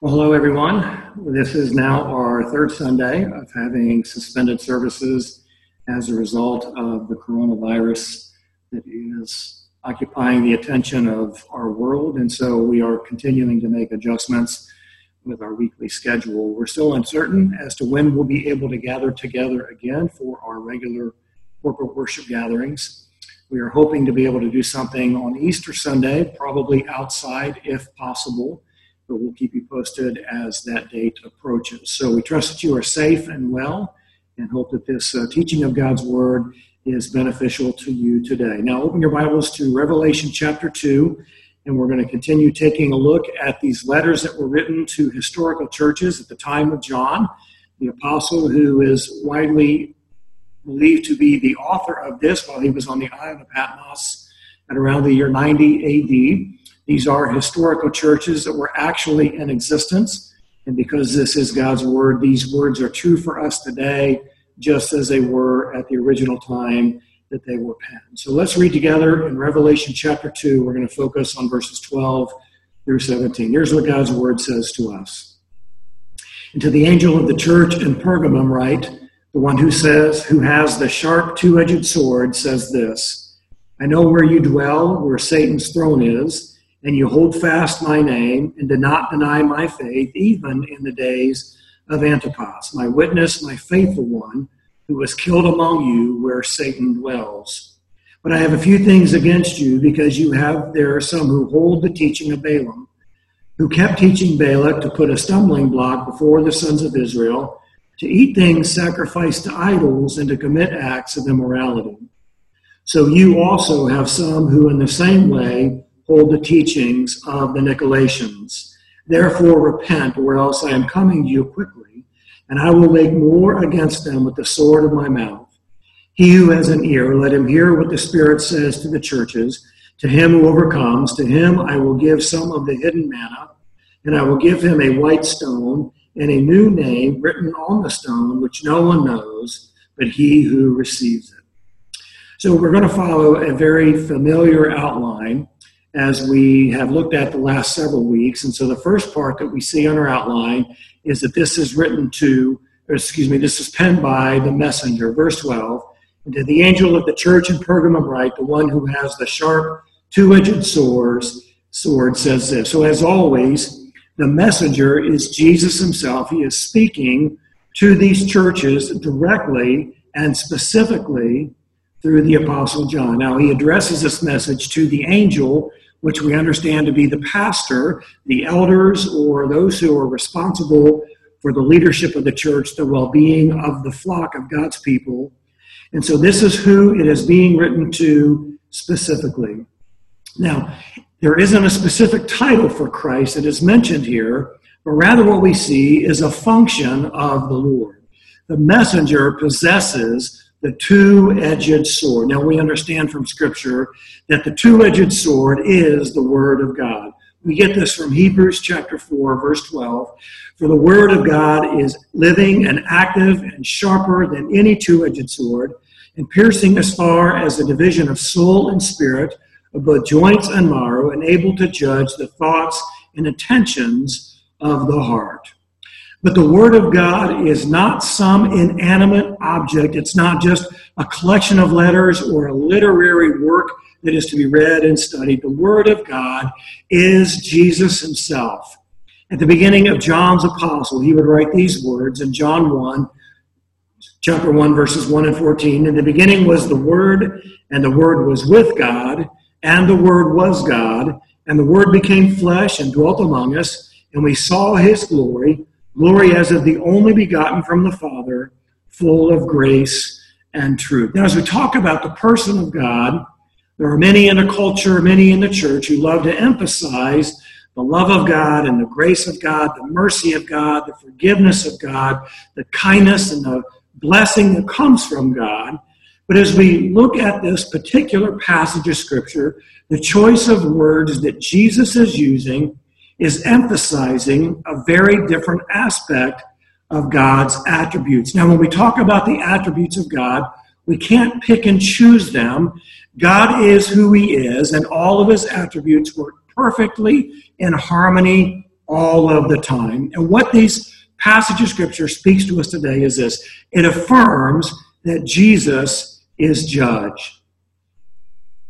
Well, hello, everyone. This is now our third Sunday of having suspended services as a result of the coronavirus that is occupying the attention of our world. And so we are continuing to make adjustments with our weekly schedule. We're still uncertain as to when we'll be able to gather together again for our regular corporate worship gatherings. We are hoping to be able to do something on Easter Sunday, probably outside if possible but we'll keep you posted as that date approaches. So we trust that you are safe and well and hope that this uh, teaching of God's Word is beneficial to you today. Now, open your Bibles to Revelation chapter 2, and we're going to continue taking a look at these letters that were written to historical churches at the time of John, the apostle who is widely believed to be the author of this while he was on the island of Patmos at around the year 90 AD. These are historical churches that were actually in existence. And because this is God's word, these words are true for us today, just as they were at the original time that they were penned. So let's read together in Revelation chapter 2. We're going to focus on verses 12 through 17. Here's what God's word says to us. And to the angel of the church in Pergamum, write, the one who says, who has the sharp two edged sword, says this I know where you dwell, where Satan's throne is and you hold fast my name and did not deny my faith, even in the days of Antipas, my witness, my faithful one, who was killed among you where Satan dwells. But I have a few things against you because you have there are some who hold the teaching of Balaam, who kept teaching Balak to put a stumbling block before the sons of Israel, to eat things sacrificed to idols and to commit acts of immorality. So you also have some who in the same way hold the teachings of the Nicolaitans. Therefore, repent, or else I am coming to you quickly, and I will make war against them with the sword of my mouth. He who has an ear, let him hear what the Spirit says to the churches. To him who overcomes, to him I will give some of the hidden manna, and I will give him a white stone and a new name written on the stone, which no one knows but he who receives it. So we're going to follow a very familiar outline as we have looked at the last several weeks. And so the first part that we see on our outline is that this is written to, excuse me, this is penned by the messenger, verse 12. And to the angel of the church in Pergamum write, the one who has the sharp two-edged swords, sword says this. So as always, the messenger is Jesus himself. He is speaking to these churches directly and specifically through the Apostle John. Now, he addresses this message to the angel, which we understand to be the pastor, the elders, or those who are responsible for the leadership of the church, the well being of the flock of God's people. And so, this is who it is being written to specifically. Now, there isn't a specific title for Christ that is mentioned here, but rather what we see is a function of the Lord. The messenger possesses the two edged sword. Now, we understand from Scripture that the two edged sword is the Word of God. We get this from Hebrews chapter 4, verse 12. For the Word of God is living and active and sharper than any two edged sword, and piercing as far as the division of soul and spirit, of both joints and marrow, and able to judge the thoughts and intentions of the heart. But the Word of God is not some inanimate object. It's not just a collection of letters or a literary work that is to be read and studied. The Word of God is Jesus Himself. At the beginning of John's apostle, he would write these words in John 1, chapter 1, verses 1 and 14. In the beginning was the Word, and the Word was with God, and the Word was God, and the Word became flesh and dwelt among us, and we saw His glory glory as of the only begotten from the Father, full of grace and truth. Now, as we talk about the person of God, there are many in a culture, many in the church who love to emphasize the love of God and the grace of God, the mercy of God, the forgiveness of God, the kindness and the blessing that comes from God. But as we look at this particular passage of Scripture, the choice of words that Jesus is using is emphasizing a very different aspect of God's attributes. Now, when we talk about the attributes of God, we can't pick and choose them. God is who He is, and all of His attributes work perfectly in harmony all of the time. And what these passage of scripture speaks to us today is this it affirms that Jesus is judge.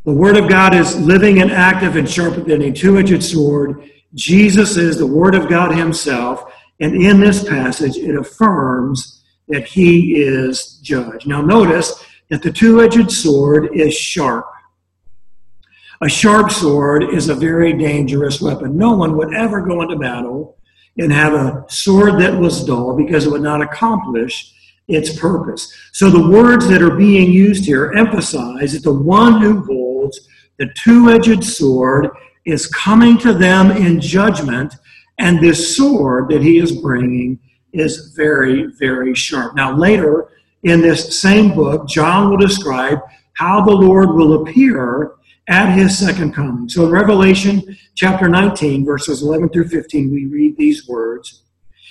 The word of God is living and active and sharper than a two edged sword. Jesus is the word of God himself. And in this passage, it affirms that he is judge. Now, notice that the two edged sword is sharp. A sharp sword is a very dangerous weapon. No one would ever go into battle and have a sword that was dull because it would not accomplish its purpose. So the words that are being used here emphasize that the one who holds the two edged sword is coming to them in judgment, and this sword that he is bringing is very, very sharp. Now, later in this same book, John will describe how the Lord will appear at his second coming. So in Revelation chapter 19, verses 11 through 15, we read these words.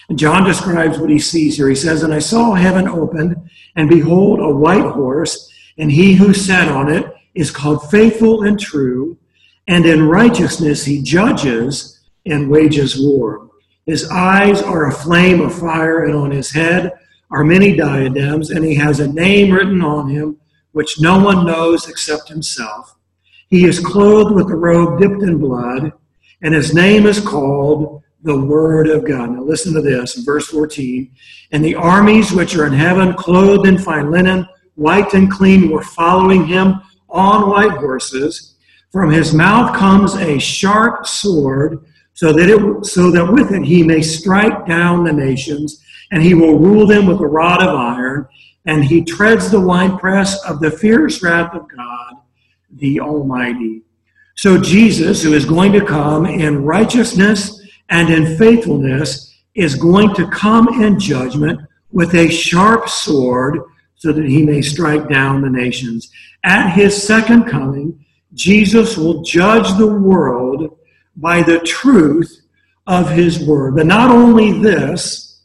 And John describes what he sees here. He says, And I saw heaven opened, and behold, a white horse, and he who sat on it is called faithful and true, and in righteousness he judges and wages war. His eyes are a flame of fire, and on his head are many diadems, and he has a name written on him which no one knows except himself. He is clothed with a robe dipped in blood, and his name is called the Word of God. Now listen to this verse 14. And the armies which are in heaven, clothed in fine linen, white and clean, were following him on white horses. From his mouth comes a sharp sword, so that it so that with it he may strike down the nations, and he will rule them with a rod of iron, and he treads the winepress of the fierce wrath of God the Almighty. So Jesus, who is going to come in righteousness and in faithfulness, is going to come in judgment with a sharp sword so that he may strike down the nations. At his second coming, Jesus will judge the world by the truth of his word. But not only this,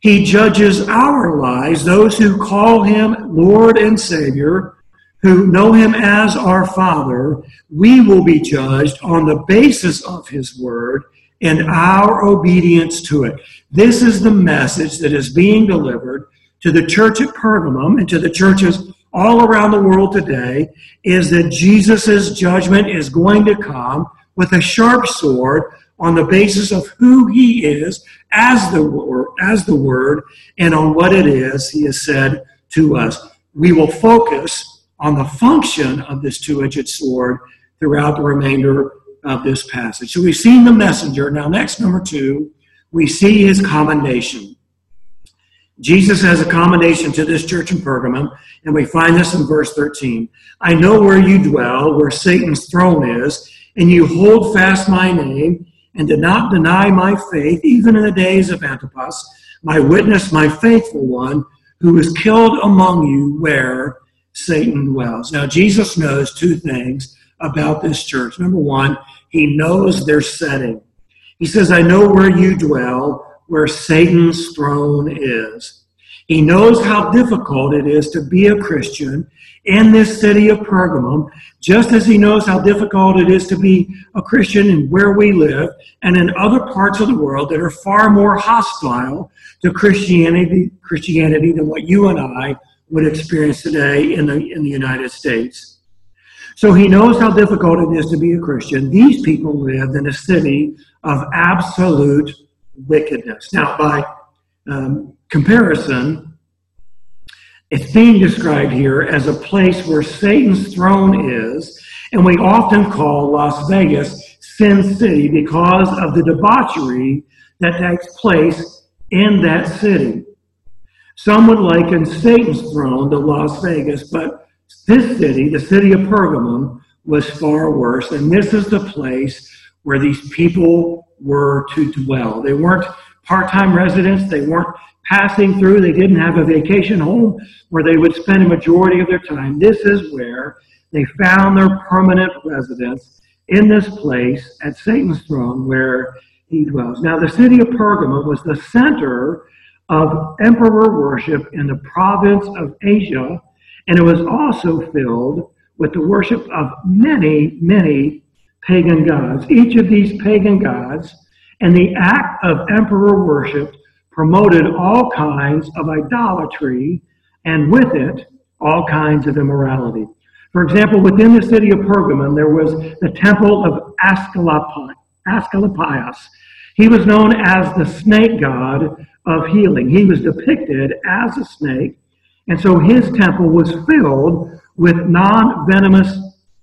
he judges our lives, those who call him Lord and Savior, who know him as our Father, we will be judged on the basis of his word and our obedience to it. This is the message that is being delivered to the church at Pergamum and to the churches all around the world today is that Jesus' judgment is going to come with a sharp sword on the basis of who he is as the, as the word and on what it is he has said to us. We will focus on the function of this two edged sword throughout the remainder of this passage. So we've seen the messenger. Now, next, number two, we see his commendation. Jesus has a commendation to this church in Pergamum, and we find this in verse 13. I know where you dwell, where Satan's throne is, and you hold fast my name and did not deny my faith, even in the days of Antipas, my witness, my faithful one, who was killed among you where Satan dwells. Now, Jesus knows two things about this church. Number one, he knows their setting. He says, I know where you dwell, where Satan's throne is. He knows how difficult it is to be a Christian in this city of Pergamum, just as he knows how difficult it is to be a Christian in where we live and in other parts of the world that are far more hostile to Christianity, Christianity than what you and I would experience today in the, in the United States. So he knows how difficult it is to be a Christian. These people lived in a city of absolute wickedness. Now, by um, comparison, it's being described here as a place where Satan's throne is, and we often call Las Vegas Sin City because of the debauchery that takes place in that city. Some would liken Satan's throne to Las Vegas, but this city, the city of Pergamum, was far worse. And this is the place where these people were to dwell. They weren't part time residents, they weren't passing through, they didn't have a vacation home where they would spend a majority of their time. This is where they found their permanent residence in this place at Satan's throne where he dwells. Now, the city of Pergamum was the center of emperor worship in the province of Asia, and it was also filled with the worship of many, many pagan gods. Each of these pagan gods And the act of emperor worship promoted all kinds of idolatry and with it, all kinds of immorality. For example, within the city of Pergamum, there was the temple of Asclepius. He was known as the snake god of healing. He was depicted as a snake, and so his temple was filled with non venomous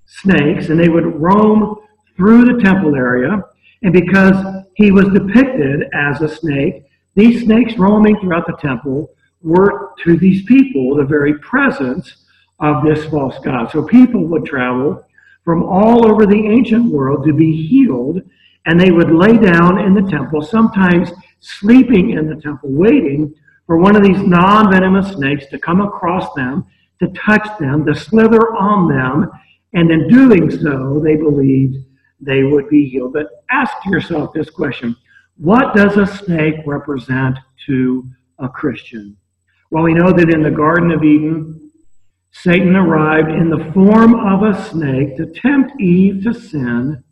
snakes, and they would roam through the temple area. And because he was depicted as a snake, these snakes roaming throughout the temple were to these people the very presence of this false god. So people would travel from all over the ancient world to be healed, and they would lay down in the temple, sometimes sleeping in the temple, waiting for one of these non venomous snakes to come across them, to touch them, to slither on them, and in doing so, they believed they would be healed. But ask yourself this question What does a snake represent to a Christian? Well, we know that in the Garden of Eden, Satan arrived in the form of a snake to tempt Eve to sin,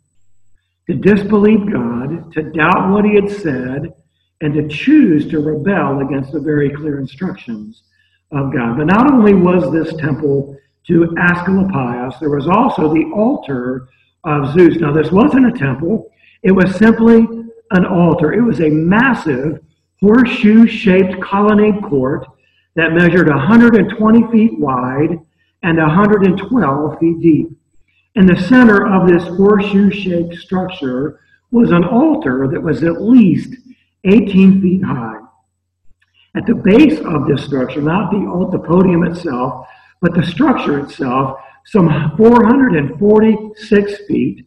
to disbelieve God, to doubt what he had said, and to choose to rebel against the very clear instructions of God. But not only was this temple to Asclepius, there was also the altar of Zeus. Now, this wasn't a temple, it was simply an altar. It was a massive horseshoe shaped colonnade court that measured 120 feet wide and 112 feet deep. In the center of this horseshoe shaped structure was an altar that was at least 18 feet high. At the base of this structure, not the, the podium itself, but the structure itself, some 446 feet,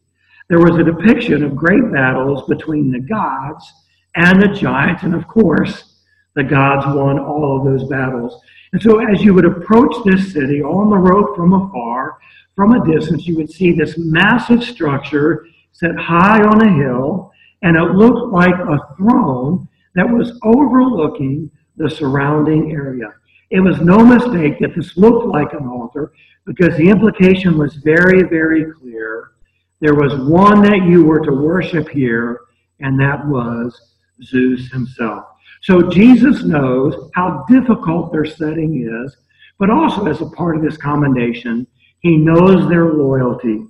there was a depiction of great battles between the gods and the giants, and of course, the gods won all of those battles. And so, as you would approach this city on the road from afar, from a distance, you would see this massive structure set high on a hill, and it looked like a throne that was overlooking the surrounding area. It was no mistake that this looked like an altar because the implication was very, very clear. There was one that you were to worship here, and that was Zeus himself. So Jesus knows how difficult their setting is, but also as a part of this commendation, he knows their loyalty.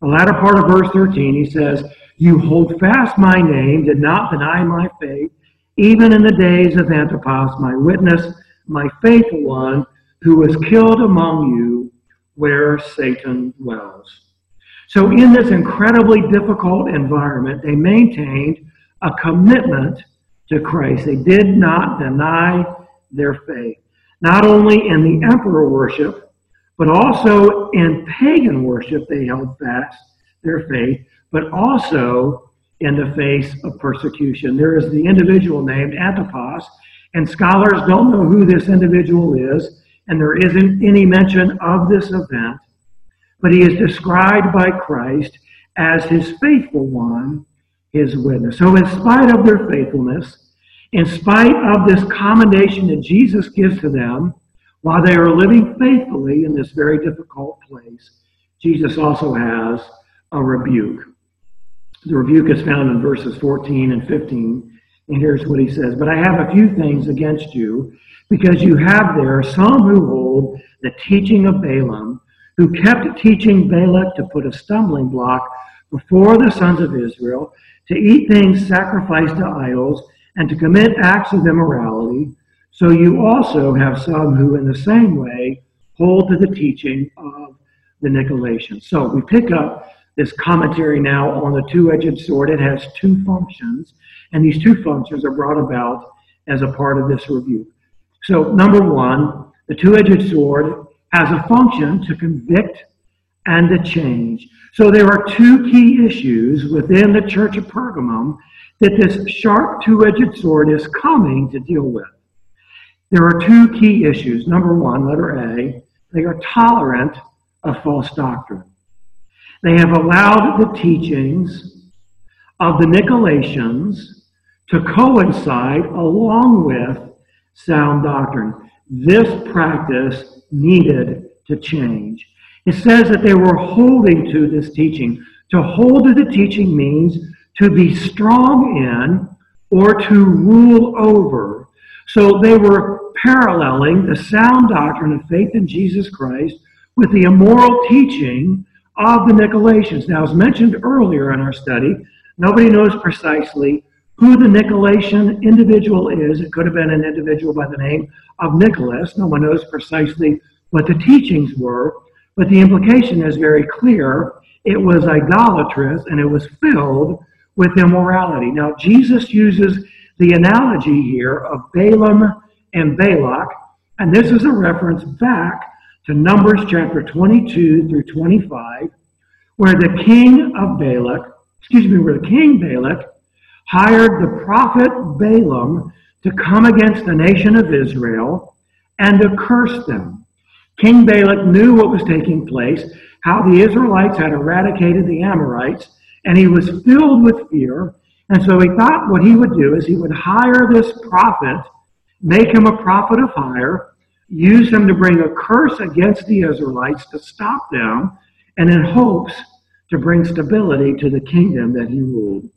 The latter part of verse 13, he says, You hold fast my name, did not deny my faith, even in the days of Antipas, my witness, my faithful one, who was killed among you where Satan dwells. So, in this incredibly difficult environment, they maintained a commitment to Christ. They did not deny their faith, not only in the emperor worship, but also in pagan worship, they held fast their faith, but also in the face of persecution. There is the individual named Antipas, and scholars don't know who this individual is, and there isn't any mention of this event, but he is described by Christ as his faithful one his witness. So, in spite of their faithfulness, in spite of this commendation that Jesus gives to them, while they are living faithfully in this very difficult place, Jesus also has a rebuke. The rebuke is found in verses 14 and 15. And here's what he says But I have a few things against you, because you have there some who hold the teaching of Balaam, who kept teaching Balak to put a stumbling block before the sons of Israel to eat things sacrificed to idols, and to commit acts of immorality. So you also have some who, in the same way, hold to the teaching of the Nicolaitans. So we pick up this commentary now on the two edged sword. It has two functions, and these two functions are brought about as a part of this review. So, number one, the two edged sword has a function to convict and to change. So there are two key issues within the church of Pergamum that this sharp two edged sword is coming to deal with. There are two key issues. Number one, letter A, they are tolerant of false doctrine. They have allowed the teachings of the Nicolaitans to coincide along with sound doctrine. This practice needed to change. It says that they were holding to this teaching. To hold to the teaching means to be strong in or to rule over. So they were paralleling the sound doctrine of faith in Jesus Christ with the immoral teaching of the Nicolaitans. Now, as mentioned earlier in our study, nobody knows precisely who the Nicolaitan individual is. It could have been an individual by the name of Nicholas. No one knows precisely what the teachings were, but the implication is very clear. It was idolatrous and it was filled with immorality. Now, Jesus uses the analogy here of Balaam and Balak, and this is a reference back to Numbers chapter 22 through 25, where the king of Balak, excuse me, where the king Balak hired the prophet Balaam to come against the nation of Israel and to curse them. King Balak knew what was taking place, how the Israelites had eradicated the Amorites, and he was filled with fear. And so he thought what he would do is he would hire this prophet, make him a prophet of hire, use him to bring a curse against the Israelites to stop them, and in hopes to bring stability to the kingdom that he ruled.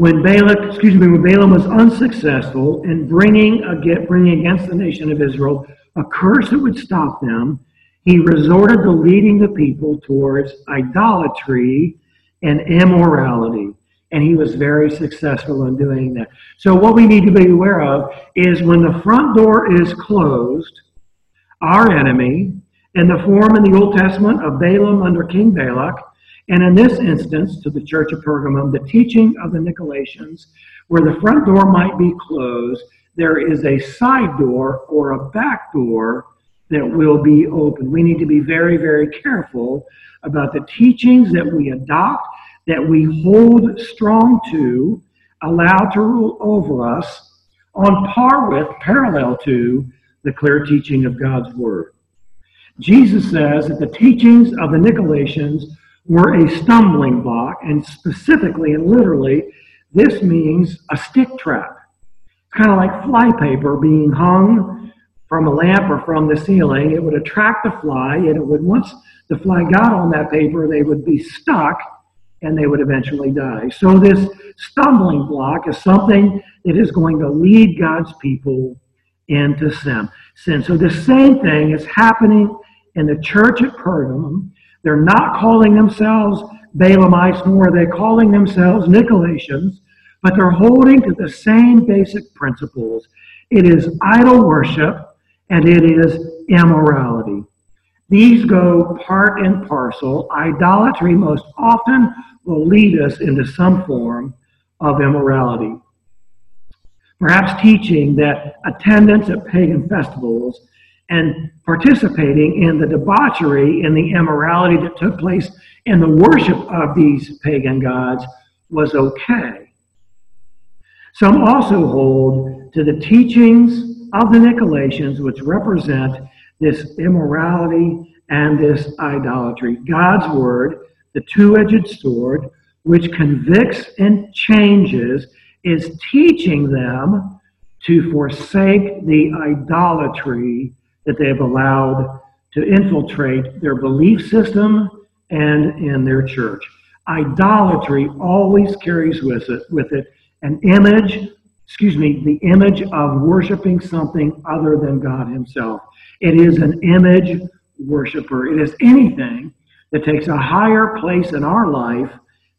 When Balak, excuse me, when Balaam was unsuccessful in bringing, bringing against the nation of Israel a curse that would stop them, he resorted to leading the people towards idolatry and immorality. And he was very successful in doing that. So, what we need to be aware of is when the front door is closed, our enemy, in the form in the Old Testament of Balaam under King Balak, and in this instance, to the church of Pergamum, the teaching of the Nicolaitans, where the front door might be closed, there is a side door or a back door that will be open. We need to be very, very careful about the teachings that we adopt, that we hold strong to, allow to rule over us, on par with, parallel to, the clear teaching of God's Word. Jesus says that the teachings of the Nicolaitans were a stumbling block, and specifically and literally, this means a stick trap. It's kind of like flypaper being hung from a lamp or from the ceiling. It would attract the fly, and it would once the fly got on that paper, they would be stuck and they would eventually die. So, this stumbling block is something that is going to lead God's people into sin. sin. So, the same thing is happening in the church at Pergamum. They're not calling themselves Balaamites, nor are they calling themselves Nicolaitans, but they're holding to the same basic principles. It is idol worship and it is immorality. These go part and parcel. Idolatry most often will lead us into some form of immorality. Perhaps teaching that attendance at pagan festivals and participating in the debauchery and the immorality that took place in the worship of these pagan gods was okay. Some also hold to the teachings of the Nicolaitans, which represent this immorality and this idolatry. God's word, the two edged sword, which convicts and changes, is teaching them to forsake the idolatry that they have allowed to infiltrate their belief system and in their church. Idolatry always carries with it, with it an image, excuse me, the image of worshiping something other than God Himself. It is an image worshiper. It is anything that takes a higher place in our life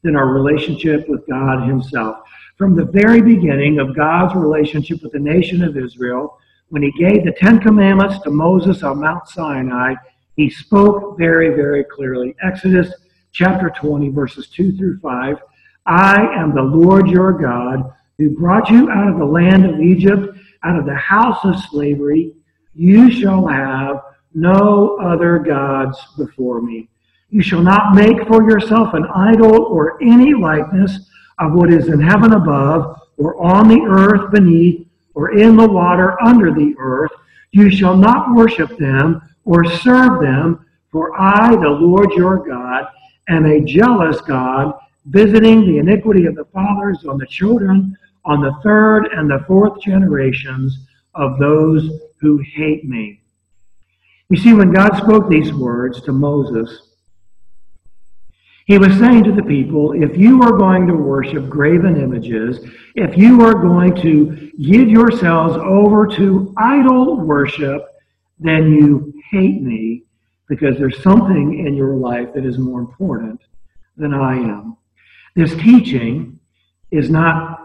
than our relationship with God Himself. From the very beginning of God's relationship with the nation of Israel, when He gave the Ten Commandments to Moses on Mount Sinai, He spoke very, very clearly. Exodus chapter 20, verses 2 through 5. I am the Lord your God who brought you out of the land of Egypt, out of the house of slavery. You shall have no other gods before me. You shall not make for yourself an idol or any likeness of what is in heaven above, or on the earth beneath, or in the water under the earth. You shall not worship them or serve them, for I, the Lord your God, am a jealous God, visiting the iniquity of the fathers on the children, on the third and the fourth generations of those who hate me. You see, when God spoke these words to Moses, He was saying to the people, if you are going to worship graven images, if you are going to give yourselves over to idol worship, then you hate me because there's something in your life that is more important than I am. This teaching is not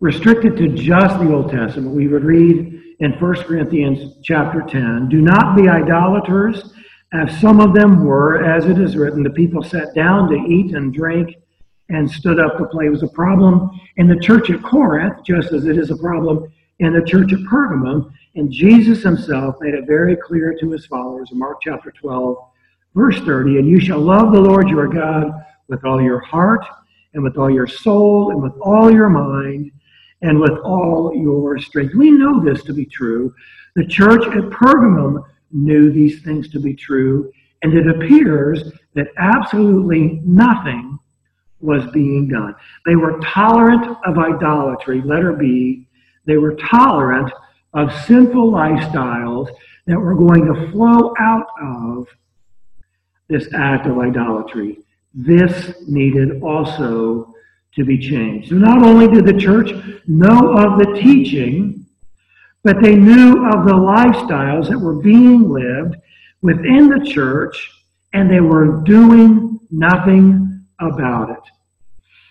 restricted to just the Old Testament. We would read in 1 Corinthians chapter 10, do not be idolaters as some of them were, as it is written, the people sat down to eat and drink and stood up to play. It was a problem in the church at Corinth, just as it is a problem in the church at Pergamum. And Jesus himself made it very clear to his followers in Mark chapter 12, verse 30, and you shall love the Lord your God with all your heart and with all your soul and with all your mind and with all your strength. We know this to be true. The church at Pergamum knew these things to be true, and it appears that absolutely nothing was being done. They were tolerant of idolatry, letter B. They were tolerant of sinful lifestyles that were going to flow out of this act of idolatry. This needed also to be changed. So not only did the church know of the teaching, but they knew of the lifestyles that were being lived within the church, and they were doing nothing about it.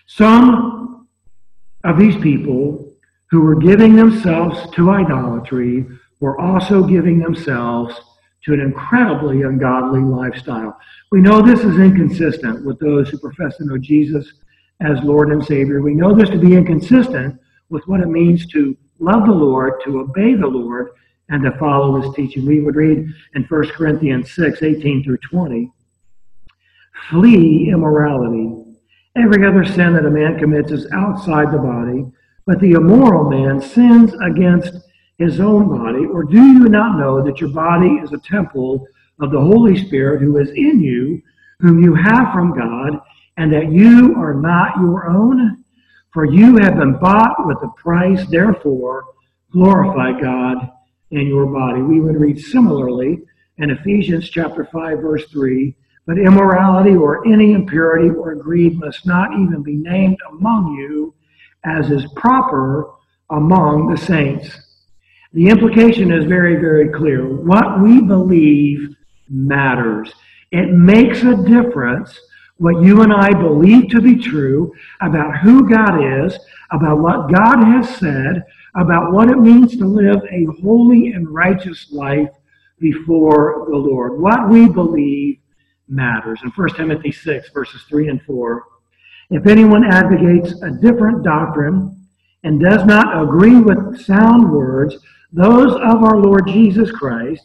Some of these people who were giving themselves to idolatry were also giving themselves to an incredibly ungodly lifestyle. We know this is inconsistent with those who profess to know Jesus as Lord and Savior. We know this to be inconsistent with what it means to love the Lord, to obey the Lord, and to follow his teaching. We would read in 1 Corinthians 6 18 through 20 Flee immorality. Every other sin that a man commits is outside the body, but the immoral man sins against his own body. Or do you not know that your body is a temple of the Holy Spirit who is in you, whom you have from God, and that you are not your own? For you have been bought with a price, therefore glorify God in your body. We would read similarly in Ephesians chapter 5, verse 3. But immorality or any impurity or greed must not even be named among you, as is proper among the saints. The implication is very, very clear. What we believe matters. It makes a difference what you and I believe to be true about who God is, about what God has said, about what it means to live a holy and righteous life before the Lord. What we believe matters. In 1 Timothy 6, verses 3 and 4, if anyone advocates a different doctrine and does not agree with sound words, those of our Lord Jesus Christ,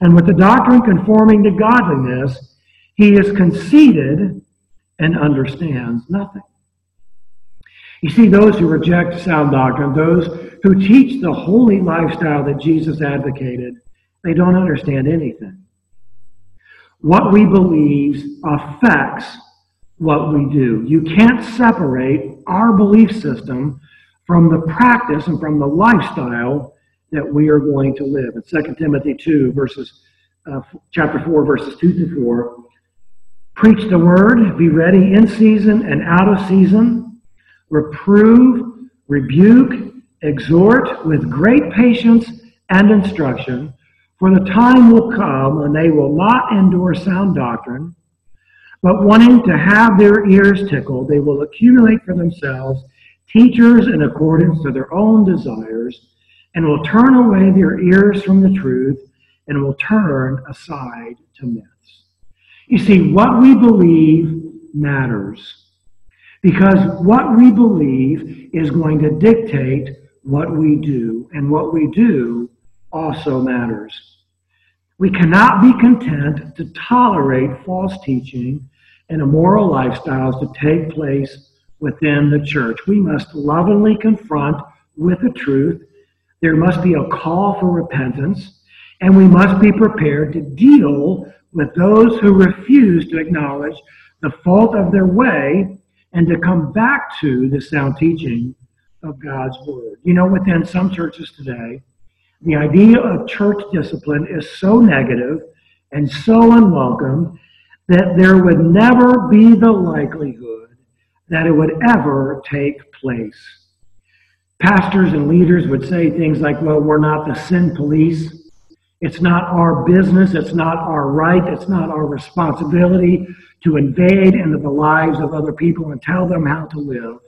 and with the doctrine conforming to godliness, he is conceited and understands nothing. You see, those who reject sound doctrine, those who teach the holy lifestyle that Jesus advocated, they don't understand anything. What we believe affects what we do. You can't separate our belief system from the practice and from the lifestyle that we are going to live. In 2 Timothy 2, verses, uh, chapter 4, verses 2 to 4, Preach the word, be ready in season and out of season. Reprove, rebuke, exhort with great patience and instruction, for the time will come when they will not endure sound doctrine, but wanting to have their ears tickled, they will accumulate for themselves teachers in accordance to their own desires, and will turn away their ears from the truth, and will turn aside to myths. You see, what we believe matters. Because what we believe is going to dictate what we do, and what we do also matters. We cannot be content to tolerate false teaching and immoral lifestyles to take place within the church. We must lovingly confront with the truth. There must be a call for repentance, and we must be prepared to deal with those who refuse to acknowledge the fault of their way and to come back to the sound teaching of God's Word. You know, within some churches today, the idea of church discipline is so negative and so unwelcome that there would never be the likelihood that it would ever take place. Pastors and leaders would say things like, well, we're not the sin police. It's not our business. It's not our right. It's not our responsibility to invade into the lives of other people and tell them how to live.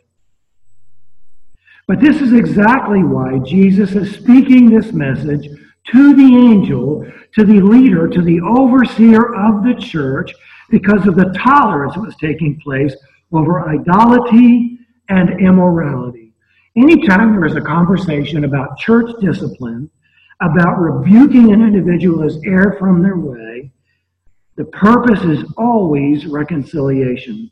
But this is exactly why Jesus is speaking this message to the angel, to the leader, to the overseer of the church, because of the tolerance that was taking place over idolatry and immorality. Anytime there is a conversation about church discipline, about rebuking an individual as err from their way, the purpose is always reconciliation.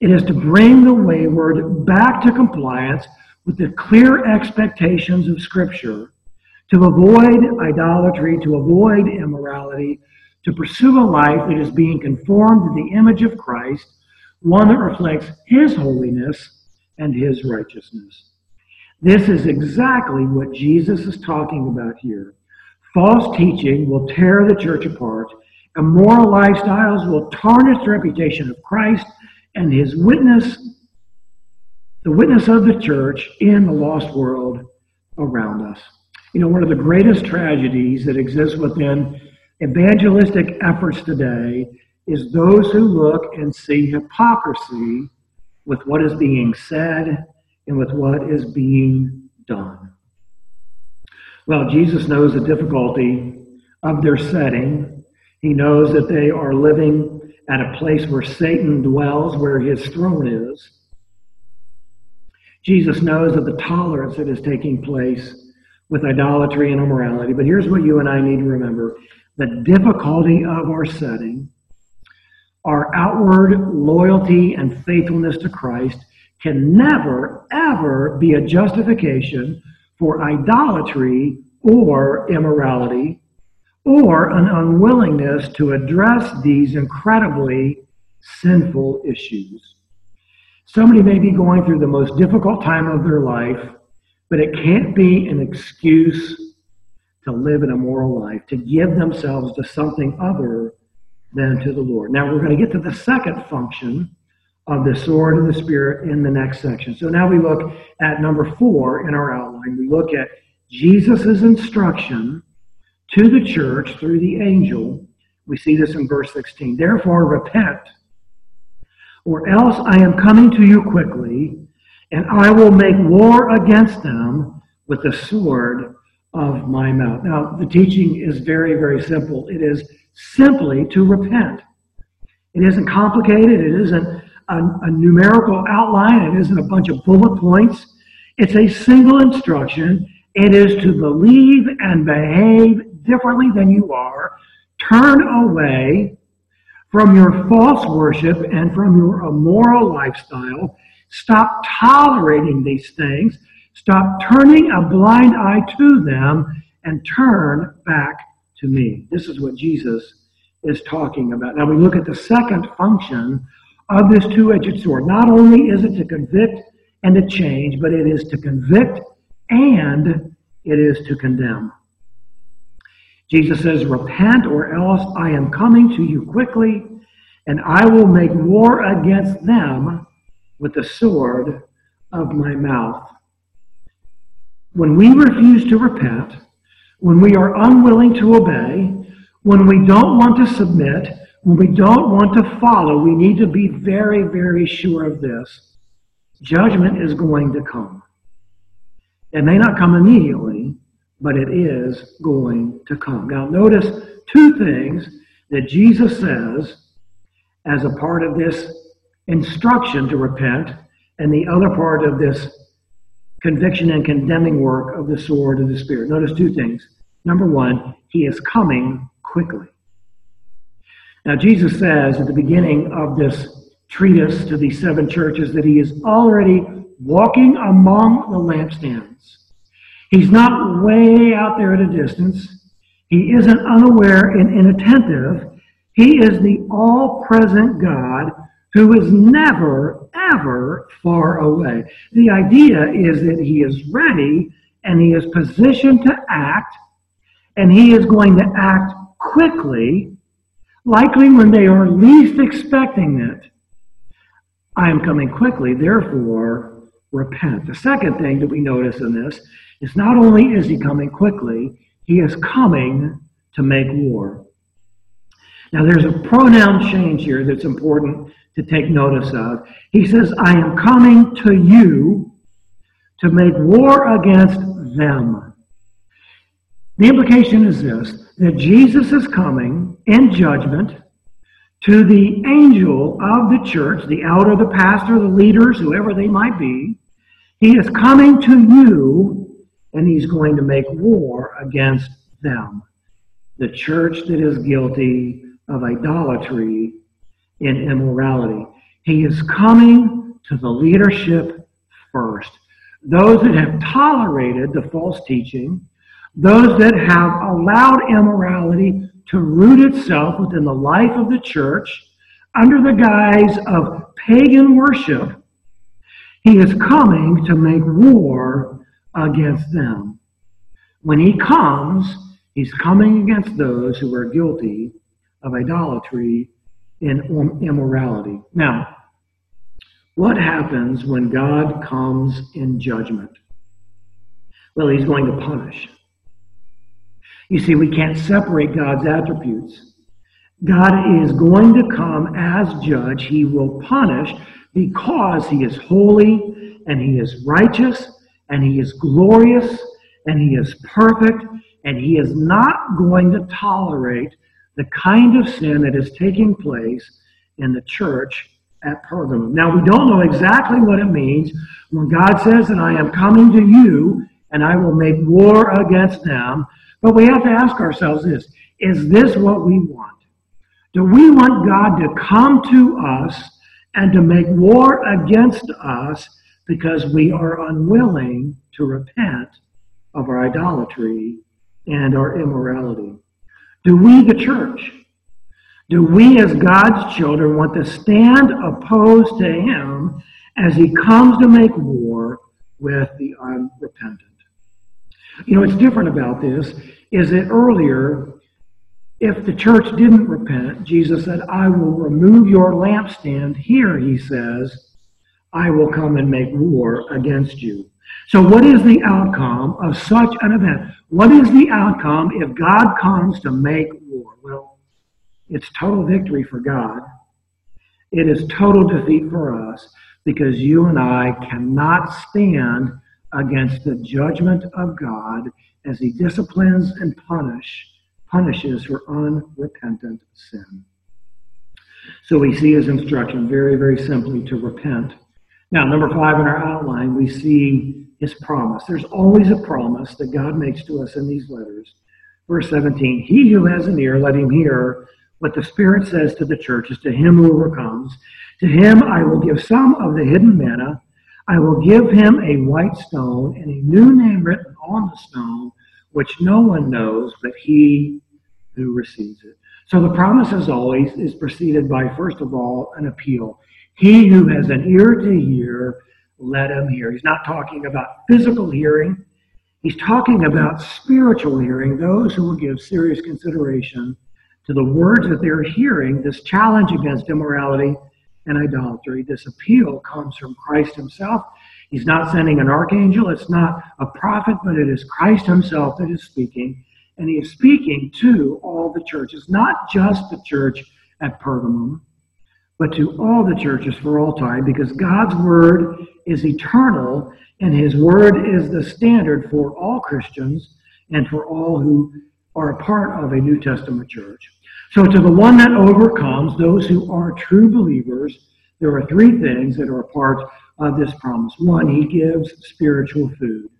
It is to bring the wayward back to compliance with the clear expectations of Scripture, to avoid idolatry, to avoid immorality, to pursue a life that is being conformed to the image of Christ, one that reflects His holiness and His righteousness. This is exactly what Jesus is talking about here. False teaching will tear the church apart. Immoral lifestyles will tarnish the reputation of Christ and his witness, the witness of the church in the lost world around us. You know, one of the greatest tragedies that exists within evangelistic efforts today is those who look and see hypocrisy with what is being said and with what is being done. Well, Jesus knows the difficulty of their setting. He knows that they are living at a place where Satan dwells, where his throne is. Jesus knows of the tolerance that is taking place with idolatry and immorality. But here's what you and I need to remember the difficulty of our setting, our outward loyalty and faithfulness to Christ can never, ever be a justification for idolatry or immorality or an unwillingness to address these incredibly sinful issues. Somebody may be going through the most difficult time of their life, but it can't be an excuse to live an immoral life, to give themselves to something other than to the Lord. Now, we're going to get to the second function of the sword of the Spirit in the next section. So now we look at number four in our outline. We look at Jesus' instruction to the church through the angel. We see this in verse 16. Therefore, repent, or else I am coming to you quickly, and I will make war against them with the sword of my mouth. Now, the teaching is very, very simple. It is simply to repent. It isn't complicated. It isn't a, a numerical outline. It isn't a bunch of bullet points. It's a single instruction. It is to believe and behave differently than you are. Turn away from your false worship and from your immoral lifestyle. Stop tolerating these things. Stop turning a blind eye to them and turn back to me. This is what Jesus is talking about. Now we look at the second function of this two edged sword. Not only is it to convict and to change, but it is to convict and it is to condemn. Jesus says, Repent, or else I am coming to you quickly, and I will make war against them with the sword of my mouth. When we refuse to repent, when we are unwilling to obey, when we don't want to submit, when we don't want to follow, we need to be very, very sure of this. Judgment is going to come. It may not come immediately, but it is going to come. Now, notice two things that Jesus says as a part of this instruction to repent, and the other part of this conviction and condemning work of the sword of the Spirit. Notice two things. Number one, he is coming quickly. Now, Jesus says at the beginning of this treatise to these seven churches that he is already walking among the lampstands. He's not way out there at a distance. He isn't unaware and inattentive. He is the all present God who is never, ever far away. The idea is that he is ready and he is positioned to act, and he is going to act quickly likely when they are least expecting it. I am coming quickly, therefore repent. The second thing that we notice in this is not only is he coming quickly, he is coming to make war. Now, there's a pronoun change here that's important to take notice of. He says, I am coming to you to make war against them. The implication is this that Jesus is coming in judgment to the angel of the church, the elder, the pastor, the leaders, whoever they might be. He is coming to you and he's going to make war against them. The church that is guilty of idolatry and immorality. He is coming to the leadership first. Those that have tolerated the false teaching, those that have allowed immorality to root itself within the life of the church under the guise of pagan worship, he is coming to make war against them. When he comes, he's coming against those who are guilty of idolatry and immorality. Now, what happens when God comes in judgment? Well, he's going to punish. You see, we can't separate God's attributes. God is going to come as judge. He will punish because he is holy and he is righteous and he is glorious and he is perfect and he is not going to tolerate the kind of sin that is taking place in the church at Pergamum. Now, we don't know exactly what it means when God says that I am coming to you and I will make war against them. But we have to ask ourselves this is this what we want? Do we want God to come to us and to make war against us because we are unwilling to repent of our idolatry and our immorality? Do we, the church, do we as God's children want to stand opposed to him as he comes to make war with the unrepentant? You know, what's different about this is that earlier, if the church didn't repent, Jesus said, I will remove your lampstand. Here, he says, I will come and make war against you. So, what is the outcome of such an event? What is the outcome if God comes to make war? Well, it's total victory for God. It is total defeat for us because you and I cannot stand against the judgment of God as he disciplines and punish, punishes for unrepentant sin. So we see his instruction very, very simply to repent. Now, number five in our outline, we see his promise. There's always a promise that God makes to us in these letters. Verse 17 He who has an ear, let him hear what the Spirit says to the churches, to him who overcomes. To him I will give some of the hidden manna. I will give him a white stone and a new name written on the stone, which no one knows but he who receives it. So the promise, as always, is preceded by, first of all, an appeal. He who has an ear to hear, let him hear. He's not talking about physical hearing. He's talking about spiritual hearing, those who will give serious consideration to the words that they're hearing, this challenge against immorality and idolatry. This appeal comes from Christ himself. He's not sending an archangel, it's not a prophet, but it is Christ himself that is speaking. And he is speaking to all the churches, not just the church at Pergamum, but to all the churches for all time, because God's word is eternal and his word is the standard for all Christians and for all who are a part of a New Testament church. So, to the one that overcomes, those who are true believers, there are three things that are a part of this promise. One, he gives spiritual food.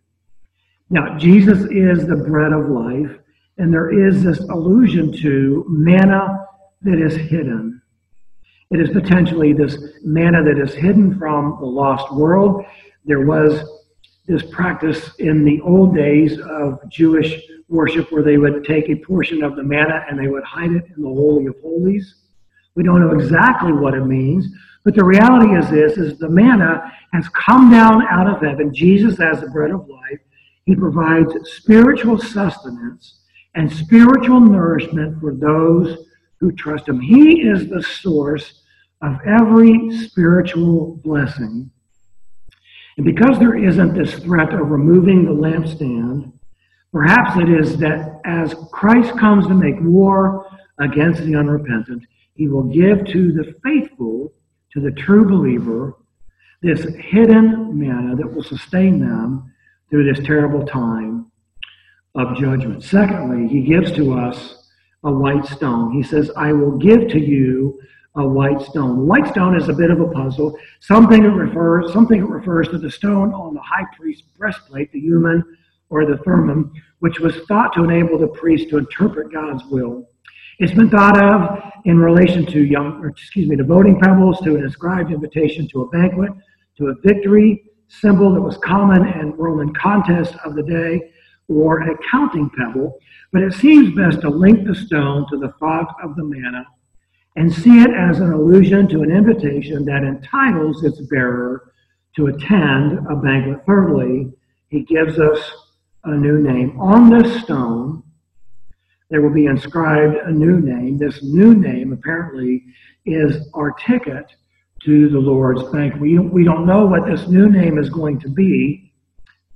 Now, Jesus is the bread of life, and there is this allusion to manna that is hidden. It is potentially this manna that is hidden from the lost world. There was this practice in the old days of Jewish worship where they would take a portion of the manna and they would hide it in the Holy of Holies. We don't know exactly what it means, but the reality is this is the manna has come down out of heaven. Jesus as the bread of life. He provides spiritual sustenance and spiritual nourishment for those who trust him. He is the source of every spiritual blessing. And because there isn't this threat of removing the lampstand, perhaps it is that as Christ comes to make war against the unrepentant, he will give to the faithful, to the true believer, this hidden manna that will sustain them through this terrible time of judgment. Secondly, he gives to us a white stone. He says, I will give to you a white stone. White stone is a bit of a puzzle. Something it refers, something it refers to the stone on the high priest's breastplate, the Urim or the thummim, which was thought to enable the priest to interpret God's will. It's been thought of in relation to young, or excuse me, to voting pebbles, to an inscribed invitation to a banquet, to a victory symbol that was common in Roman contests of the day, or a counting pebble. But it seems best to link the stone to the thought of the manna and see it as an allusion to an invitation that entitles its bearer to attend a banquet. Thirdly, he gives us a new name. On this stone, there will be inscribed a new name. This new name apparently is our ticket to the Lord's banquet. We, we don't know what this new name is going to be,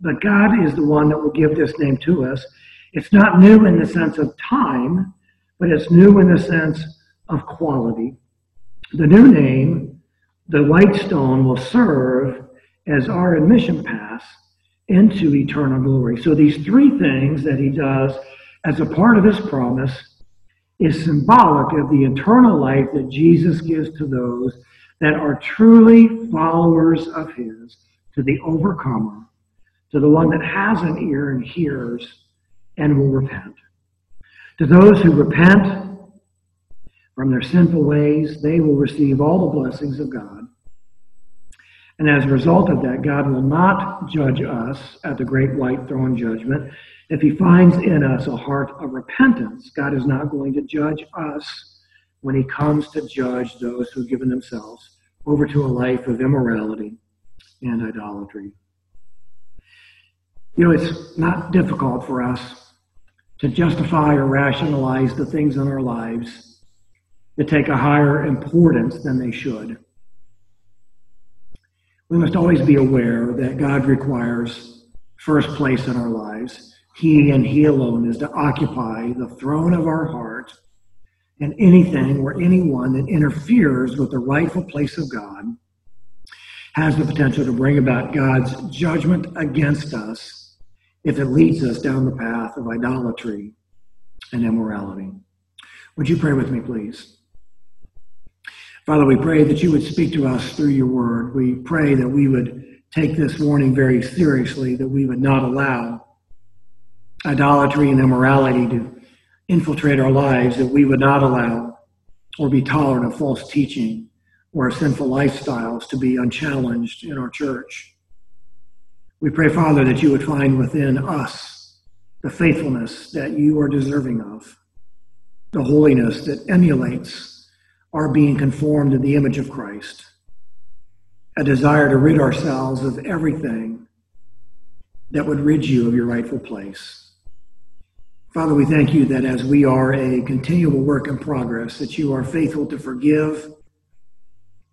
but God is the one that will give this name to us. It's not new in the sense of time, but it's new in the sense of quality. The new name, the white stone, will serve as our admission pass into eternal glory. So these three things that he does as a part of his promise is symbolic of the eternal life that Jesus gives to those that are truly followers of his, to the overcomer, to the one that has an ear and hears and will repent. To those who repent from their sinful ways, they will receive all the blessings of God. And as a result of that, God will not judge us at the great white throne judgment. If he finds in us a heart of repentance, God is not going to judge us when he comes to judge those who've given themselves over to a life of immorality and idolatry. You know, it's not difficult for us to justify or rationalize the things in our lives that take a higher importance than they should. We must always be aware that God requires first place in our lives. He and He alone is to occupy the throne of our heart, and anything or anyone that interferes with the rightful place of God has the potential to bring about God's judgment against us if it leads us down the path of idolatry and immorality. Would you pray with me, please? Father, we pray that you would speak to us through your word. We pray that we would take this warning very seriously, that we would not allow idolatry and immorality to infiltrate our lives, that we would not allow or be tolerant of false teaching or sinful lifestyles to be unchallenged in our church. We pray, Father, that you would find within us the faithfulness that you are deserving of, the holiness that emulates are being conformed to the image of Christ, a desire to rid ourselves of everything that would rid you of your rightful place. Father, we thank you that as we are a continual work in progress, that you are faithful to forgive,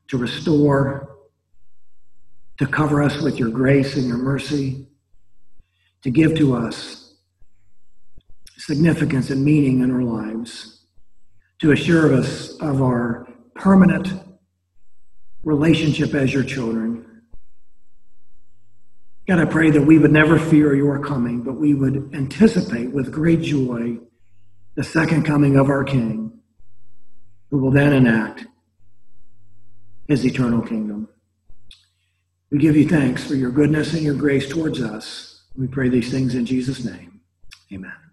to restore, to cover us with your grace and your mercy, to give to us significance and meaning in our lives to assure us of our permanent relationship as your children. God, I pray that we would never fear your coming, but we would anticipate with great joy the second coming of our King, who will then enact his eternal kingdom. We give you thanks for your goodness and your grace towards us. We pray these things in Jesus' name. Amen.